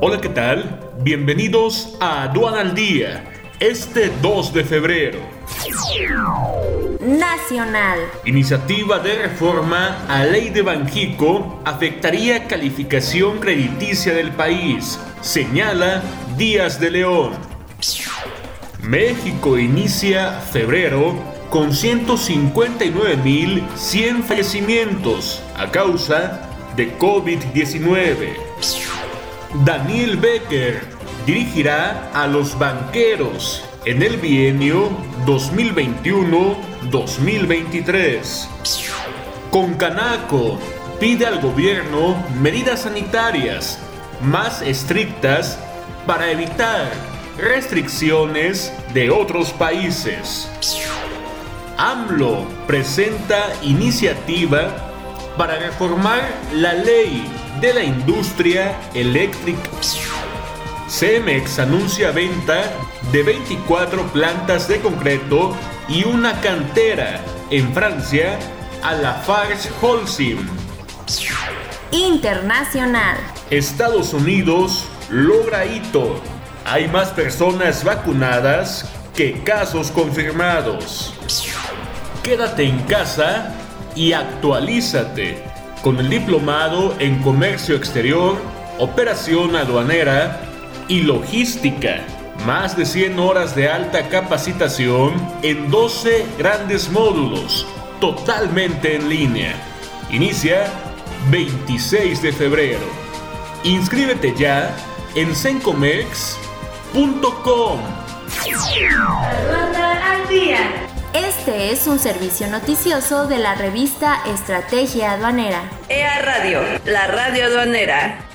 Hola, ¿qué tal? Bienvenidos a Aduana al Día, este 2 de febrero. Nacional. Iniciativa de reforma a ley de Banjico afectaría calificación crediticia del país, señala Díaz de León. México inicia febrero con 159.100 fallecimientos a causa de COVID-19. Daniel Becker dirigirá a los banqueros en el bienio 2021-2023. Concanaco pide al gobierno medidas sanitarias más estrictas para evitar restricciones de otros países. AMLO presenta iniciativa para reformar la ley de la industria eléctrica. Cemex anuncia venta de 24 plantas de concreto y una cantera en Francia a la Farge Holcim. Internacional. Estados Unidos logra hito. Hay más personas vacunadas que casos confirmados. Quédate en casa y actualízate con el diplomado en Comercio Exterior, Operación Aduanera y Logística. Más de 100 horas de alta capacitación en 12 grandes módulos, totalmente en línea. Inicia 26 de febrero. Inscríbete ya en sencomex.com. Este es un servicio noticioso de la revista Estrategia Aduanera. EA Radio, la radio aduanera.